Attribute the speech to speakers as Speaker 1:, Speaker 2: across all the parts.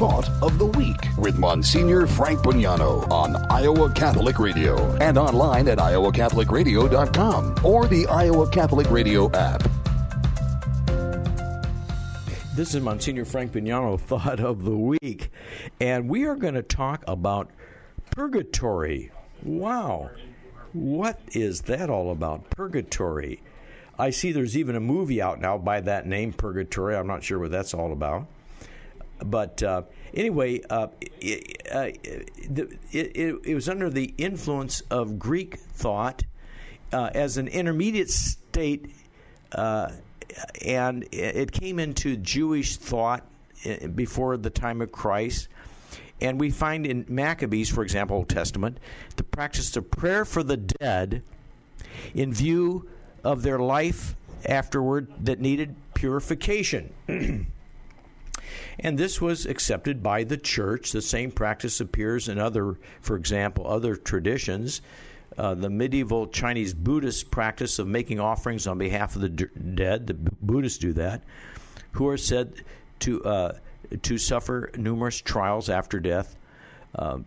Speaker 1: Thought of the Week with Monsignor Frank Bognanno on Iowa Catholic Radio and online at iowacatholicradio.com or the Iowa Catholic Radio app.
Speaker 2: This is Monsignor Frank Bognanno, Thought of the Week, and we are going to talk about purgatory. Wow. What is that all about? Purgatory. I see there's even a movie out now by that name, Purgatory. I'm not sure what that's all about. But uh, anyway, uh, it, uh, it, it, it, was under the influence of Greek thought uh, as an intermediate state, uh, and it came into Jewish thought uh, before the time of Christ. And we find in Maccabees, for example, Old Testament, the practice of prayer for the dead in view of their life afterward that needed purification. and this was accepted by the church. The same practice appears in other, for example, other traditions. Uh, the medieval Chinese Buddhist practice of making offerings on behalf of the d- dead, the Buddhists do that, who are said to uh, to suffer numerous trials after death. Um,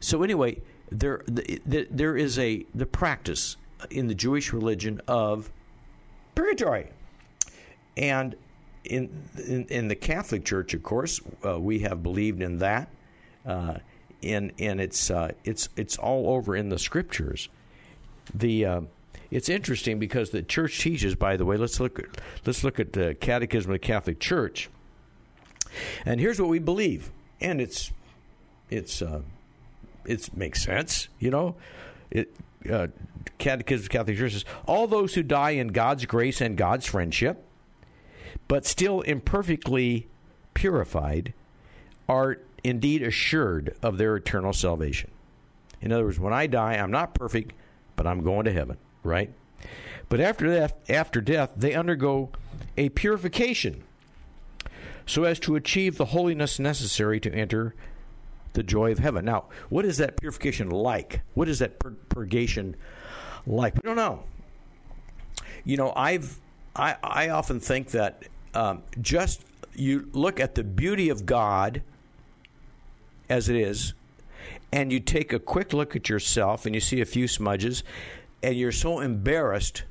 Speaker 2: so anyway, there the, the, there is a the practice in the Jewish religion of purgatory. And in, in, in the Catholic Church, of course, uh, we have believed in that. Uh, and and it's uh, it's it's all over in the scriptures. The uh, it's interesting because the church teaches. By the way, let's look at, let's look at the Catechism of the Catholic Church. And here's what we believe, and it's it's uh, it makes sense, you know. It uh, Catechism of Catholic Church says, all those who die in God's grace and God's friendship, but still imperfectly purified, are indeed assured of their eternal salvation. In other words, when I die, I'm not perfect, but I'm going to heaven, right? But after death, after death, they undergo a purification so as to achieve the holiness necessary to enter the joy of heaven. Now, what is that purification like? What is that pur- purgation like? We don't know. You know, I've I, I often think that um, just you look at the beauty of God as it is, and you take a quick look at yourself and you see a few smudges, and you're so embarrassed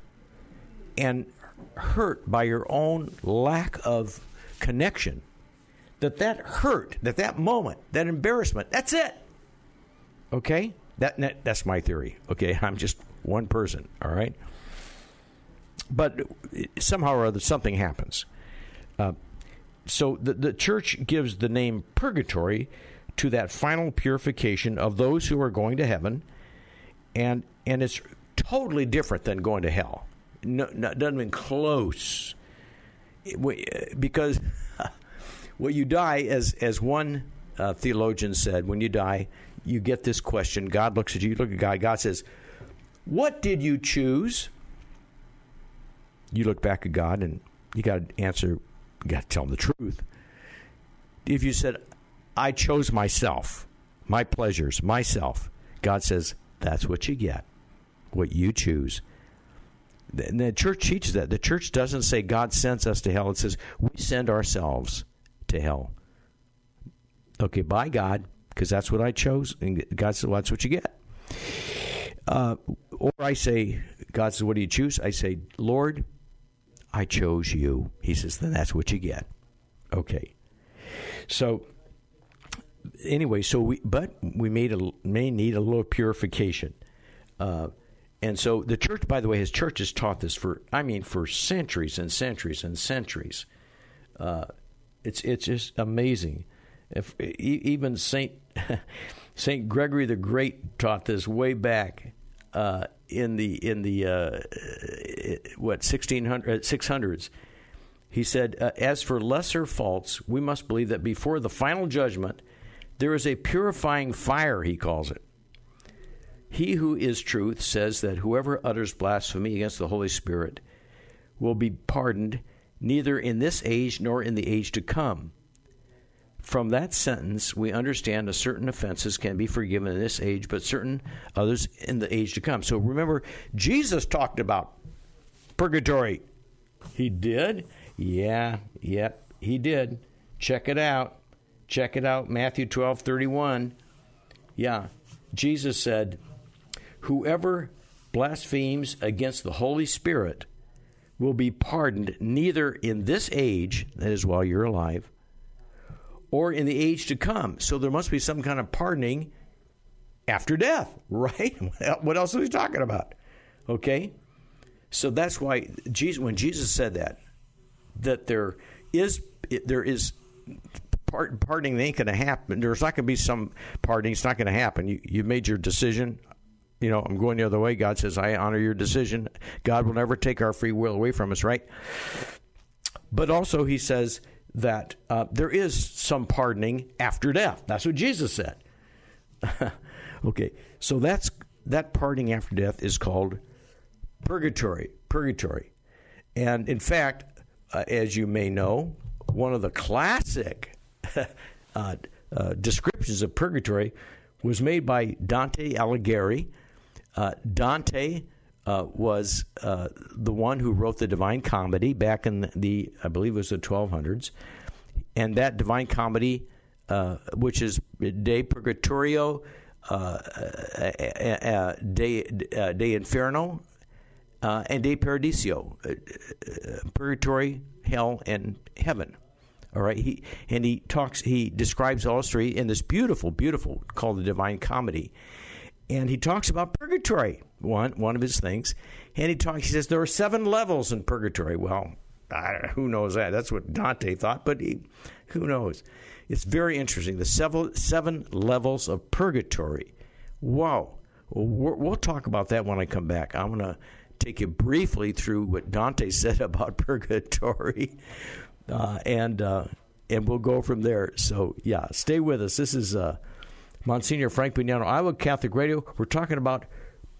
Speaker 2: and hurt by your own lack of connection that that hurt, that that moment, that embarrassment, that's it. Okay? That, that's my theory. Okay? I'm just one person, all right? But somehow or other, something happens. Uh, so the, the church gives the name purgatory to that final purification of those who are going to heaven, and and it's totally different than going to hell. No, no doesn't even close. It, because what you die, as as one uh, theologian said, when you die, you get this question. God looks at you, you look at God. God says, "What did you choose?" You look back at God, and you got to answer. Got to tell them the truth. If you said, "I chose myself, my pleasures, myself," God says, "That's what you get. What you choose." And the church teaches that. The church doesn't say God sends us to hell. It says we send ourselves to hell. Okay, by God, because that's what I chose, and God says, well, that's what you get. Uh, or I say, God says, what do you choose? I say, Lord, I chose you. He says, then that's what you get. Okay. So, anyway, so we, but we made a, may need a little purification. Uh, and so the church, by the way, his church has taught this for, I mean, for centuries and centuries and centuries. Uh, it's it's just amazing. If even Saint Saint Gregory the Great taught this way back uh, in the in the uh, what 1600 600s. Uh, he said, uh, "As for lesser faults, we must believe that before the final judgment, there is a purifying fire." He calls it. He who is truth says that whoever utters blasphemy against the Holy Spirit will be pardoned neither in this age nor in the age to come. From that sentence, we understand that certain offenses can be forgiven in this age, but certain others in the age to come. So remember, Jesus talked about purgatory. He did? Yeah, yep, he did. Check it out. Check it out, Matthew 12 31. Yeah, Jesus said, Whoever blasphemes against the Holy Spirit will be pardoned neither in this age, that is while you're alive, or in the age to come. So there must be some kind of pardoning after death, right? What else are we talking about? Okay? So that's why Jesus, when Jesus said that, that there is there is pardoning that ain't going to happen. There's not going to be some pardoning. It's not going to happen. You you made your decision. You know, I'm going the other way. God says, I honor your decision. God will never take our free will away from us, right? But also, He says that uh, there is some pardoning after death. That's what Jesus said. okay, so that's that pardoning after death is called purgatory. Purgatory, and in fact, uh, as you may know, one of the classic uh, uh, descriptions of purgatory was made by Dante Alighieri. Uh, Dante uh, was uh, the one who wrote the Divine Comedy back in the, I believe it was the 1200s. And that Divine Comedy, uh, which is De Purgatorio, uh, uh, uh, De, De Inferno, and De Paradiso, Purgatory, Hell, and Heaven. All right, he and he talks. He describes all three in this beautiful, beautiful called the Divine Comedy, and he talks about purgatory. One one of his things, and he talks. He says there are seven levels in purgatory. Well, who knows that? That's what Dante thought, but he, who knows? It's very interesting. The seven seven levels of purgatory. Wow. We'll, we'll talk about that when I come back. I'm to take you briefly through what Dante said about purgatory uh, and uh, and we'll go from there. So yeah, stay with us. This is uh, Monsignor Frank Bognanno, Iowa Catholic Radio. We're talking about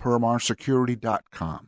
Speaker 3: permarsecurity.com.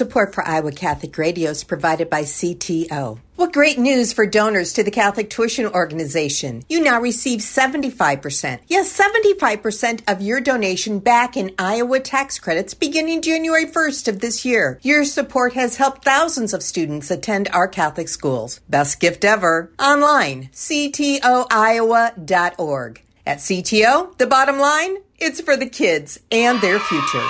Speaker 4: Support for Iowa Catholic Radio is provided by CTO. What great news for donors to the Catholic Tuition Organization. You now receive 75%, yes, 75% of your donation back in Iowa tax credits beginning January 1st of this year. Your support has helped thousands of students attend our Catholic schools. Best gift ever. Online, ctoiowa.org. At CTO, the bottom line, it's for the kids and their future.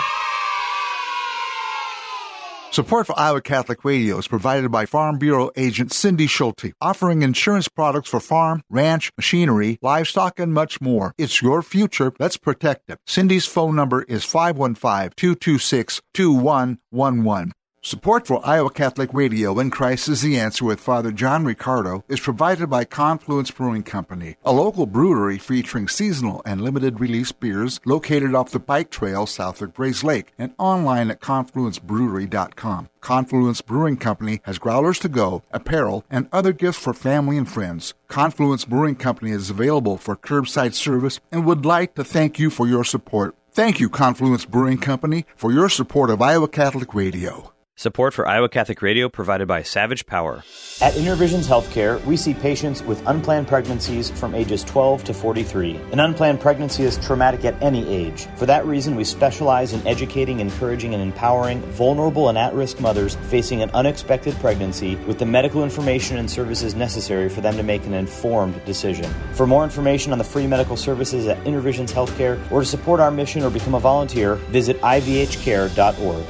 Speaker 3: Support for Iowa Catholic Radio is provided by Farm Bureau agent Cindy Schulte, offering insurance products for farm, ranch, machinery, livestock, and much more. It's your future. Let's protect it. Cindy's phone number is 515 226 2111. Support for Iowa Catholic Radio and Christ is the Answer with Father John Riccardo is provided by Confluence Brewing Company, a local brewery featuring seasonal and limited release beers located off the bike trail south of Grays Lake and online at confluencebrewery.com. Confluence Brewing Company has growlers to go, apparel, and other gifts for family and friends. Confluence Brewing Company is available for curbside service and would like to thank you for your support. Thank you, Confluence Brewing Company, for your support of Iowa Catholic Radio.
Speaker 5: Support for Iowa Catholic Radio provided by Savage Power.
Speaker 6: At Intervisions Healthcare, we see patients with unplanned pregnancies from ages 12 to 43. An unplanned pregnancy is traumatic at any age. For that reason, we specialize in educating, encouraging, and empowering vulnerable and at risk mothers facing an unexpected pregnancy with the medical information and services necessary for them to make an informed decision. For more information on the free medical services at Intervisions Healthcare or to support our mission or become a volunteer, visit ivhcare.org.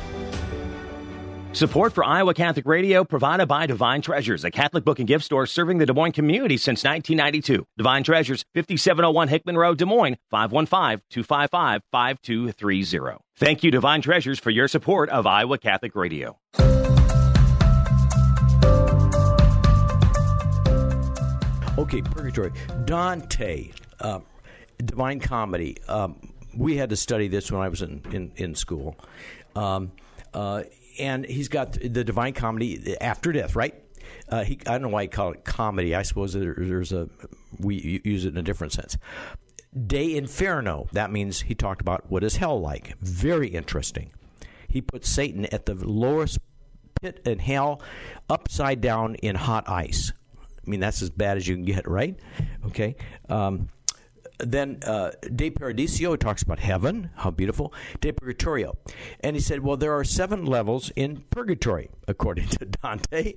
Speaker 5: Support for Iowa Catholic Radio provided by Divine Treasures, a Catholic book and gift store serving the Des Moines community since 1992. Divine Treasures, 5701 Hickman Road, Des Moines, 515-255-5230. Thank you, Divine Treasures, for your support of Iowa Catholic Radio.
Speaker 2: Okay, Purgatory. Dante, uh, Divine Comedy. Um, we had to study this when I was in, in, in school. Um, uh, and he's got the Divine Comedy after death, right? Uh, he, I don't know why he call it comedy. I suppose there, there's a we use it in a different sense. De Inferno. That means he talked about what is hell like. Very interesting. He put Satan at the lowest pit in hell, upside down in hot ice. I mean, that's as bad as you can get, right? Okay. Um, then uh, De Paradiso talks about heaven, how beautiful. De Purgatorio. And he said, well, there are seven levels in purgatory, according to Dante.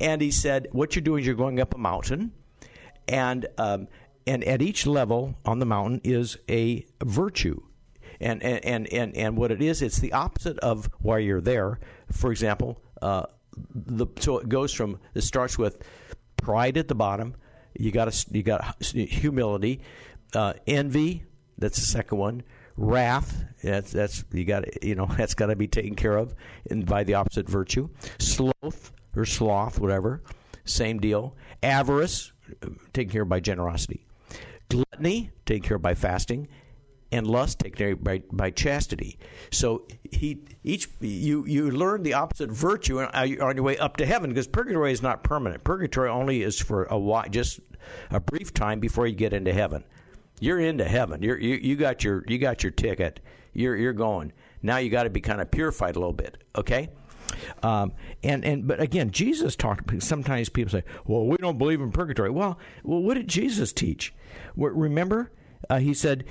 Speaker 2: And he said, what you're doing is you're going up a mountain, and, um, and at each level on the mountain is a virtue. And, and, and, and, and what it is, it's the opposite of why you're there. For example, uh, the, so it goes from, it starts with pride at the bottom. You got you got humility, uh, envy. That's the second one. Wrath. That's that's you got you know that's got to be taken care of, and by the opposite virtue. Sloth or sloth, whatever. Same deal. Avarice, taken care of by generosity. Gluttony, taken care of by fasting and lust taken care of by, by chastity. So he each you you learn the opposite virtue on your way up to heaven because purgatory is not permanent. Purgatory only is for a while, just a brief time before you get into heaven. You're into heaven. You're, you you got your you got your ticket. You're you're going. Now you got to be kind of purified a little bit. Okay. Um, and and but again, Jesus talked. Sometimes people say, "Well, we don't believe in purgatory." Well, well, what did Jesus teach? Remember, uh, he said,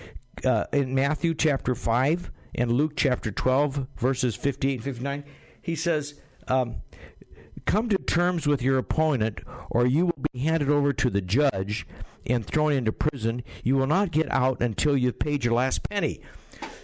Speaker 2: uh, in Matthew chapter 5 and Luke chapter 12, verses 58 and 59, he says, um, Come to terms with your opponent, or you will be handed over to the judge and thrown into prison. You will not get out until you've paid your last penny.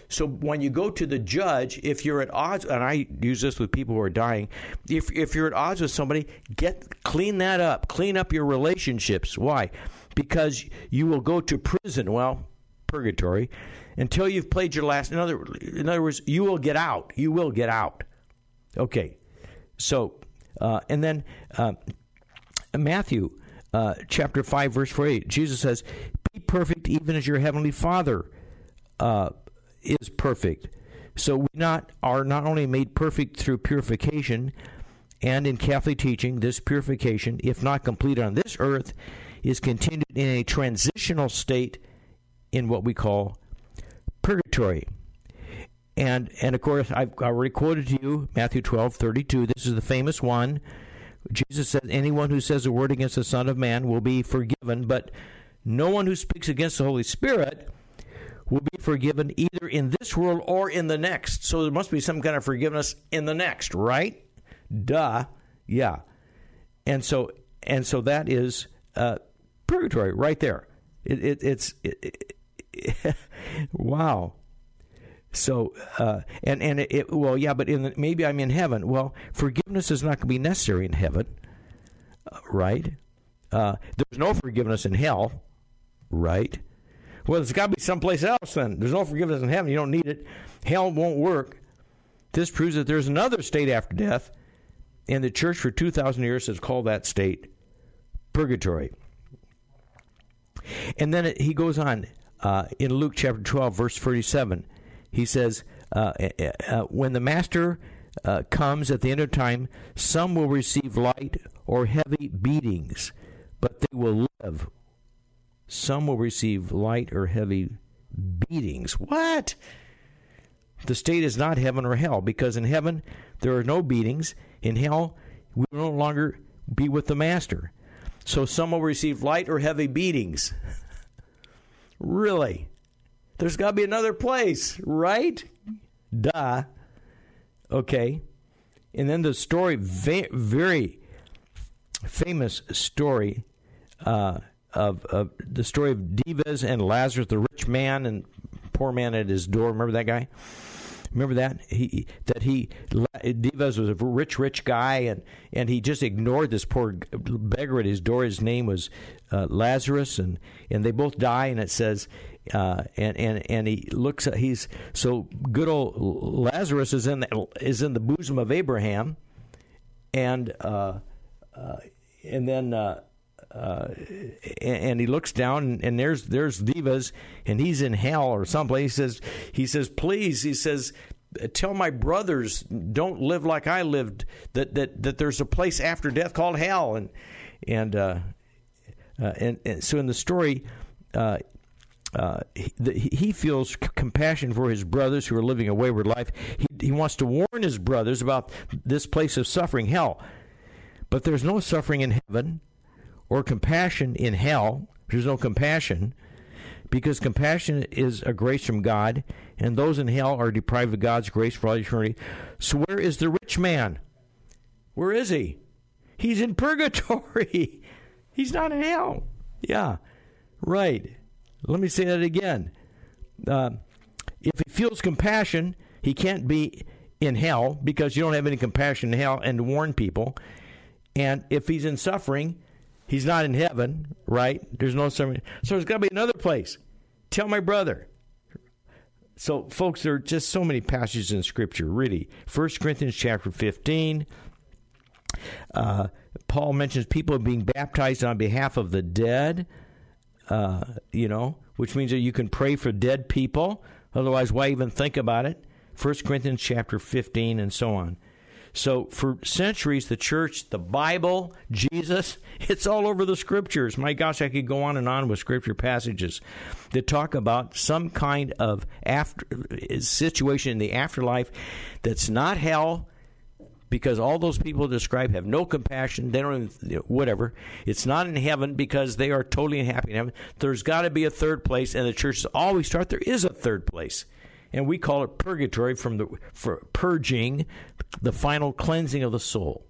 Speaker 2: So when you go to the judge, if you're at odds, and I use this with people who are dying, if if you're at odds with somebody, get clean that up, clean up your relationships. Why? Because you will go to prison. Well, purgatory until you've played your last. In other, in other words, you will get out. You will get out. Okay. So, uh, and then uh, Matthew uh, chapter 5, verse 48, Jesus says, Be perfect even as your heavenly Father uh, is perfect. So we not are not only made perfect through purification, and in Catholic teaching, this purification, if not completed on this earth, is continued in a transitional state in what we call purgatory. And and of course I've already quoted to you Matthew twelve thirty two. This is the famous one. Jesus said, Anyone who says a word against the Son of Man will be forgiven, but no one who speaks against the Holy Spirit will be forgiven either in this world or in the next. So there must be some kind of forgiveness in the next, right? Duh. Yeah. And so and so that is uh, purgatory right there. It, it, it's it, wow. So uh, and and it, well yeah, but the, maybe I'm in heaven. Well, forgiveness is not going to be necessary in heaven, uh, right? Uh, there's no forgiveness in hell, right? Well, there's got to be someplace else. Then there's no forgiveness in heaven. You don't need it. Hell won't work. This proves that there's another state after death, and the church for two thousand years has called that state purgatory. And then it, he goes on uh, in Luke chapter 12, verse 37. He says, uh, uh, uh, When the master uh, comes at the end of time, some will receive light or heavy beatings, but they will live. Some will receive light or heavy beatings. What? The state is not heaven or hell, because in heaven there are no beatings. In hell, we will no longer be with the master. So some will receive light or heavy beatings. Really? There's got to be another place, right? Duh. Okay. And then the story, very famous story uh, of, of the story of Dives and Lazarus, the rich man and poor man at his door. Remember that guy? Remember that he that he Dives was a rich, rich guy, and, and he just ignored this poor beggar at his door. His name was uh, Lazarus, and, and they both die. And it says, uh, and and and he looks. At, He's so good. Old Lazarus is in the, is in the bosom of Abraham, and uh, uh and then. Uh, uh, and he looks down and, there's there's Dives and he's in hell or someplace. He says he says please he says tell my brothers don't live like I lived that that that there's a place after death called hell and and uh, uh, and, and, so in the story uh, he, he, feels c- compassion for his brothers who are living a wayward life. He, he wants to warn his brothers about this place of suffering, hell. But there's no suffering in heaven or compassion in hell. There's no compassion because compassion is a grace from God, and those in hell are deprived of God's grace for all eternity. So, where is the rich man? Where is he? He's in purgatory. He's not in hell. Yeah, right. Let me say that again. Uh, if he feels compassion, he can't be in hell because you don't have any compassion in hell and to warn people. And if he's in suffering, He's not in heaven, right? There's no suffering. So there's got to be another place. Tell my brother. So, folks, there are just so many passages in Scripture, really. 1 Corinthians chapter 15. Uh, Paul mentions people being baptized on behalf of the dead, uh, you know, which means that you can pray for dead people. Otherwise, why even think about it? 1 Corinthians chapter 15 and so on. So for centuries, the church, the Bible, Jesus, it's all over the scriptures. My gosh, I could go on and on with scripture passages that talk about some kind of after situation in the afterlife that's not hell because all those people described have no compassion. They don't even, whatever. It's not in heaven because they are totally unhappy in heaven. There's got to be a third place, and the church always start there is a third place and we call it purgatory from the for purging, the final cleansing of the soul.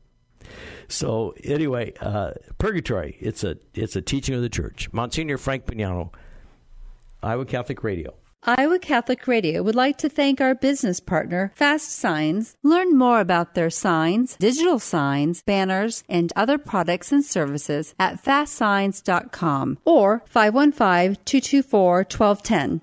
Speaker 2: So anyway, uh, purgatory. It's a it's a teaching of the church. Monsignor Frank Bognanno, Iowa Catholic Radio.
Speaker 7: Iowa Catholic Radio would like to thank our business partner, Fast Signs. Learn more about their signs, digital signs, banners, and other products and services at fastsigns.com or 515 224 1210.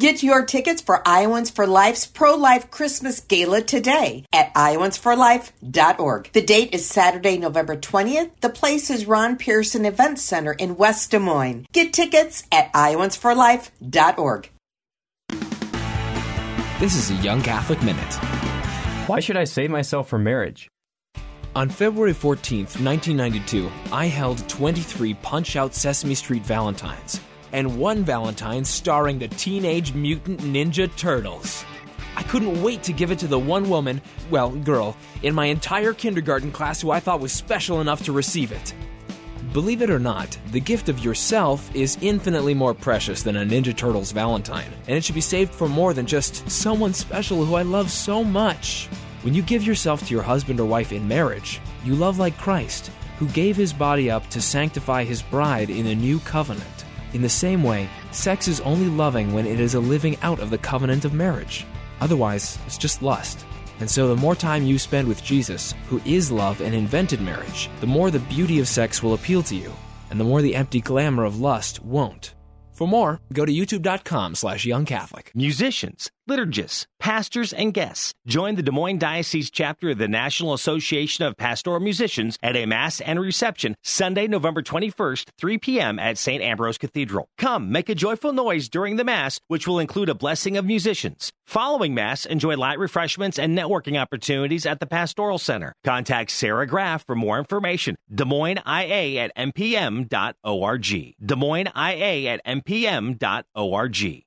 Speaker 4: Get your tickets for Iowans for Life's Pro Life Christmas Gala today at iowansforlife.org. The date is Saturday, November 20th. The place is Ron Pearson Event Center in West Des Moines. Get tickets at iowansforlife.org.
Speaker 8: This is a Young Catholic Minute.
Speaker 9: Why should I save myself for marriage?
Speaker 8: On February 14th, 1992, I held 23 Punch Out Sesame Street Valentines and one Valentine starring the Teenage Mutant Ninja Turtles. I couldn't wait to give it to the one woman, well, girl, in my entire kindergarten class who I thought was special enough to receive it. Believe it or not, the gift of yourself is infinitely more precious than a Ninja Turtles Valentine, and it should be saved for more than just someone special who I love so much. When you give yourself to your husband or wife in marriage, you love like Christ, who gave his body up to sanctify his bride in a new covenant. In the same way, sex is only loving when it is a living out of the covenant of marriage. Otherwise, it's just lust. And so, the more time you spend with Jesus, who is love and invented marriage, the more the beauty of sex will appeal to you, and the more the empty glamour of lust won't. For more, go to youtube.com slash youngcatholic.
Speaker 5: Musicians liturgists, pastors, and guests. Join the Des Moines Diocese chapter of the National Association of Pastoral Musicians at a Mass and reception Sunday, November 21st, 3 p.m. at St. Ambrose Cathedral. Come, make a joyful noise during the Mass, which will include a blessing of musicians. Following Mass, enjoy light refreshments and networking opportunities at the Pastoral Center. Contact Sarah Graff for more information. Des Moines IA at mpm.org. Des Moines IA at mpm.org.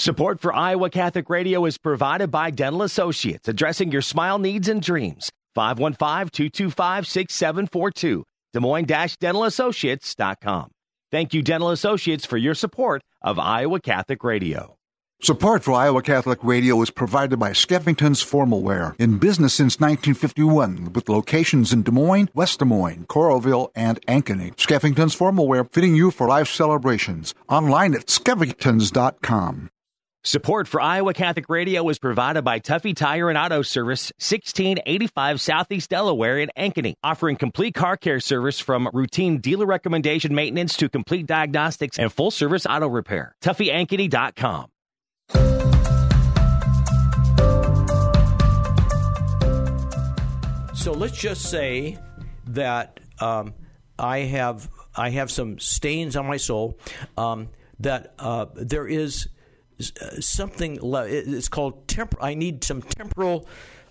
Speaker 5: Support for Iowa Catholic Radio is provided by Dental Associates, addressing your smile needs and dreams. 515-225-6742. Des Moines-dentalassociates.com. Thank you, Dental Associates, for your support of Iowa Catholic Radio.
Speaker 3: Support for Iowa Catholic Radio is provided by Skeffington's Formalware, in business since 1951, with locations in Des Moines, West Des Moines, Coralville, and Ankeny. Skeffington's Formalware, fitting you for life celebrations. Online at skeffingtons.com.
Speaker 5: Support for Iowa Catholic Radio is provided by Tuffy Tire and Auto Service, 1685 Southeast Delaware in Ankeny, offering complete car care service from routine dealer recommendation maintenance to complete diagnostics and full service auto repair. TuffyAnkeny.com.
Speaker 2: So let's just say that um, I have I have some stains on my soul. Um, that uh, there is something. It's called temp. I need some temporal.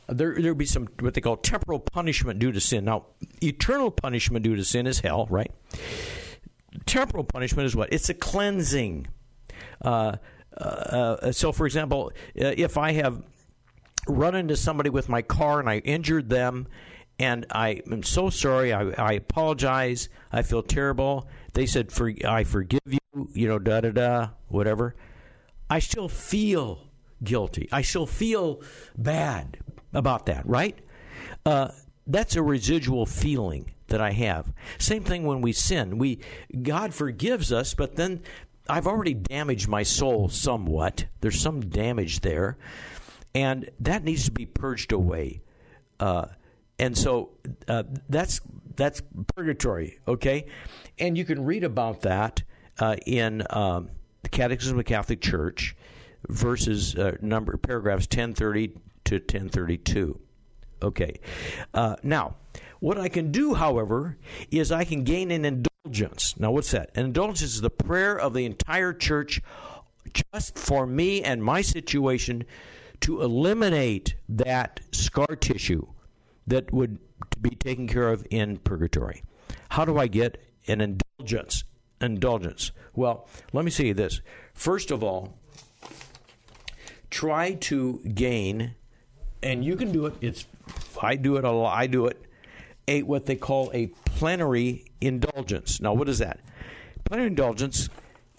Speaker 2: There there be some what they call temporal punishment due to sin. Now, eternal punishment due to sin is hell, right? Temporal punishment is what? It's a cleansing. Uh, uh, so, for example, uh, if I have run into somebody with my car and I injured them, and I am so sorry. I, I apologize. I feel terrible. They said, for, I forgive you, you know, da da da, whatever. I still feel guilty. I still feel bad about that, right? Uh, that's a residual feeling that I have. Same thing when we sin. We God forgives us, but then I've already damaged my soul somewhat. There's some damage there and that needs to be purged away. Uh, and so uh, that's that's purgatory, okay? And you can read about that uh, in um, the Catechism of the Catholic Church, verses uh, number paragraphs ten thirty to ten thirty two. Okay, uh, now what I can do, however, is I can gain an indulgence. Now, what's that? An indulgence is the prayer of the entire church, just for me and my situation to eliminate that scar tissue that would be taken care of in purgatory. How do I get an indulgence? Indulgence. Well, let me say this. First of all, try to gain, and you can do it. It's I do it a lot. I do it. A what they call a plenary indulgence. Now, what is that? Plenary indulgence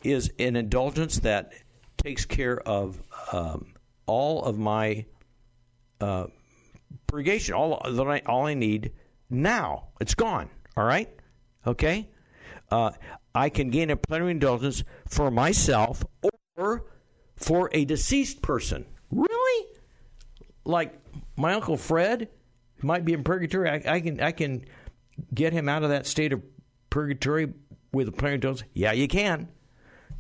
Speaker 2: is an indulgence that takes care of um, all of my uh, purgation, all that I, all I need now. It's gone. All right, okay. Uh, I can gain a plenary indulgence for myself or for a deceased person. Really? Like my uncle Fred might be in purgatory. I, I can I can get him out of that state of purgatory with a plenary indulgence. Yeah, you can.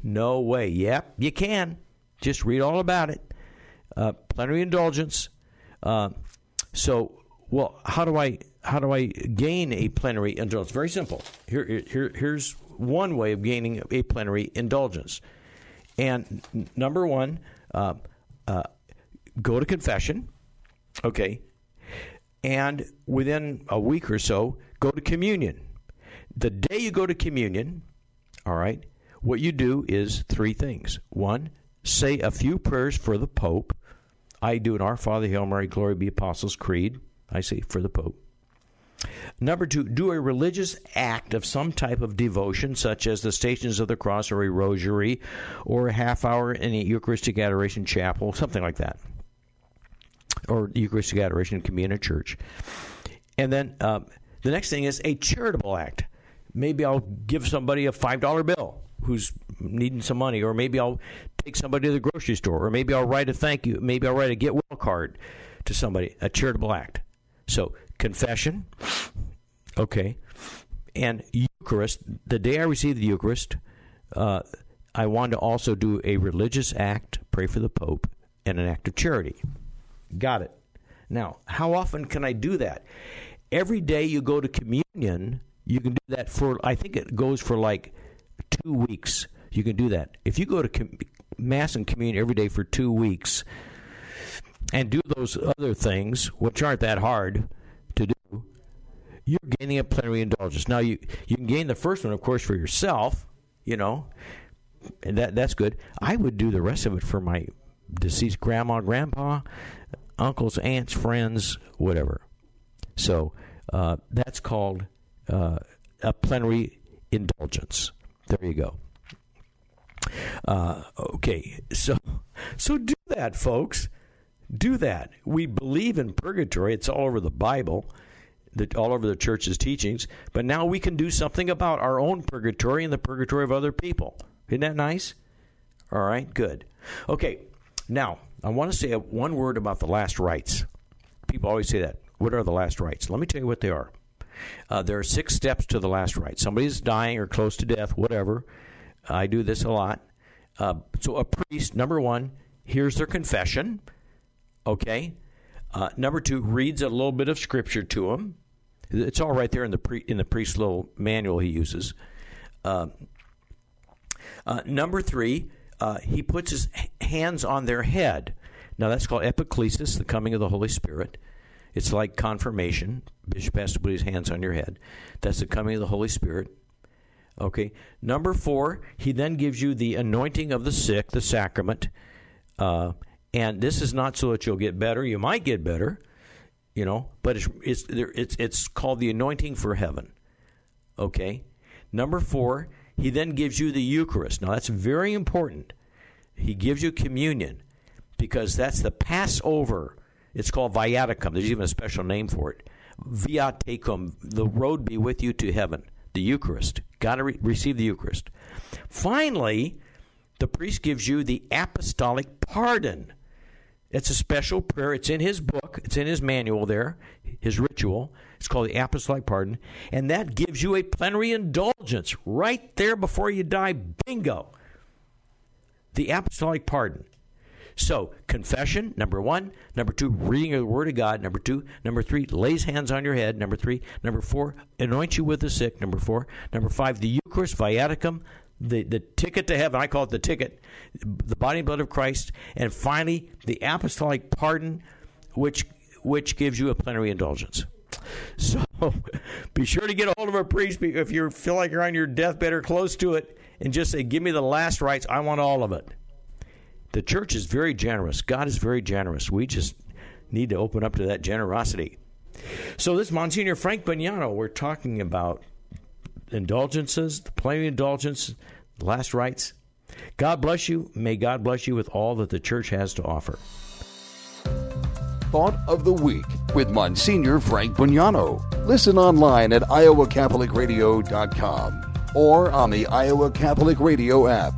Speaker 2: No way. Yep, you can. Just read all about it uh, plenary indulgence. Uh, so, well, how do I how do I gain a plenary indulgence? Very simple. Here, here here's one way of gaining a plenary indulgence. And number one, uh, uh, go to confession. Okay. And within a week or so, go to communion. The day you go to communion, all right, what you do is three things. One, say a few prayers for the Pope. I do an Our Father, Hail Mary, Glory be Apostles' Creed. I say for the Pope. Number two, do a religious act of some type of devotion, such as the Stations of the Cross or a rosary or a half hour in a Eucharistic Adoration Chapel, something like that. Or Eucharistic Adoration can be in a Church. And then um, the next thing is a charitable act. Maybe I'll give somebody a $5 bill who's needing some money, or maybe I'll take somebody to the grocery store, or maybe I'll write a thank you, maybe I'll write a get well card to somebody, a charitable act. So, confession, okay, and Eucharist. The day I receive the Eucharist, uh, I want to also do a religious act, pray for the Pope, and an act of charity. Got it. Now, how often can I do that? Every day you go to communion, you can do that for, I think it goes for like two weeks. You can do that. If you go to com- Mass and Communion every day for two weeks and do those other things, which aren't that hard you're gaining a plenary indulgence. Now, you, you can gain the first one, of course, for yourself, you know, and that that's good. I would do the rest of it for my deceased grandma, grandpa, uncles, aunts, friends, whatever. So uh, that's called uh, a plenary indulgence. There you go. Uh, okay, so so do that, folks. Do that. We believe in purgatory. It's all over the Bible, the, all over the church's teachings. But now we can do something about our own purgatory and the purgatory of other people. Isn't that nice? All right, good. Okay, Now, I want to say one word about the last rites. People always say that. What are the last rites? Let me tell you what they are. Uh, there are six steps to the last rite. Somebody's dying or close to death, whatever. I do this a lot. Uh, so a priest, number one, hears their confession. Okay. Uh, number two, reads a little bit of scripture to them. It's all right there in the pre, in the priest's little manual he uses. Uh, uh, number three, uh, he puts his hands on their head. Now that's called epiclesis, the coming of the Holy Spirit. It's like confirmation. Bishop has to put his hands on your head. That's the coming of the Holy Spirit. Okay. Number four, he then gives you the anointing of the sick, the sacrament. Uh, and this is not so that you'll get better. You might get better, you know, but it's it's it's it's called the anointing for heaven. Okay. Number four, he then gives you the Eucharist. Now that's very important. He gives you communion because that's the Passover. It's called viaticum. There's even a special name for it. Viaticum, the road be with you to heaven. The Eucharist. Got to re- receive the Eucharist. Finally, the priest gives you the apostolic pardon. It's a special prayer. It's in his book, it's in his manual there, his ritual. It's called the apostolic pardon. And that gives you a plenary indulgence right there before you die. Bingo. The apostolic pardon. So, confession, number one. Number two, reading of the Word of God. Number two. Number three, lays hands on your head. Number three. Number four, anoint you with the sick. Number four. Number five, the Eucharist, viaticum, the, the ticket to heaven. I call it the ticket, the body and blood of Christ. And finally, the apostolic pardon, which which gives you a plenary indulgence. So be sure to get a hold of a priest if you feel like you're on your deathbed or close to it and just say, Give me the last rites. I want all of it. The church is very generous. God is very generous. We just need to open up to that generosity. So, this Monsignor Frank Bognanno, we're talking about indulgences, the plenary indulgence, the last rites. God bless you. May God bless you with all that the church has to offer.
Speaker 1: Thought of the Week with Monsignor Frank Bognanno. Listen online at iowacatholicradio.com or on the Iowa Catholic Radio app.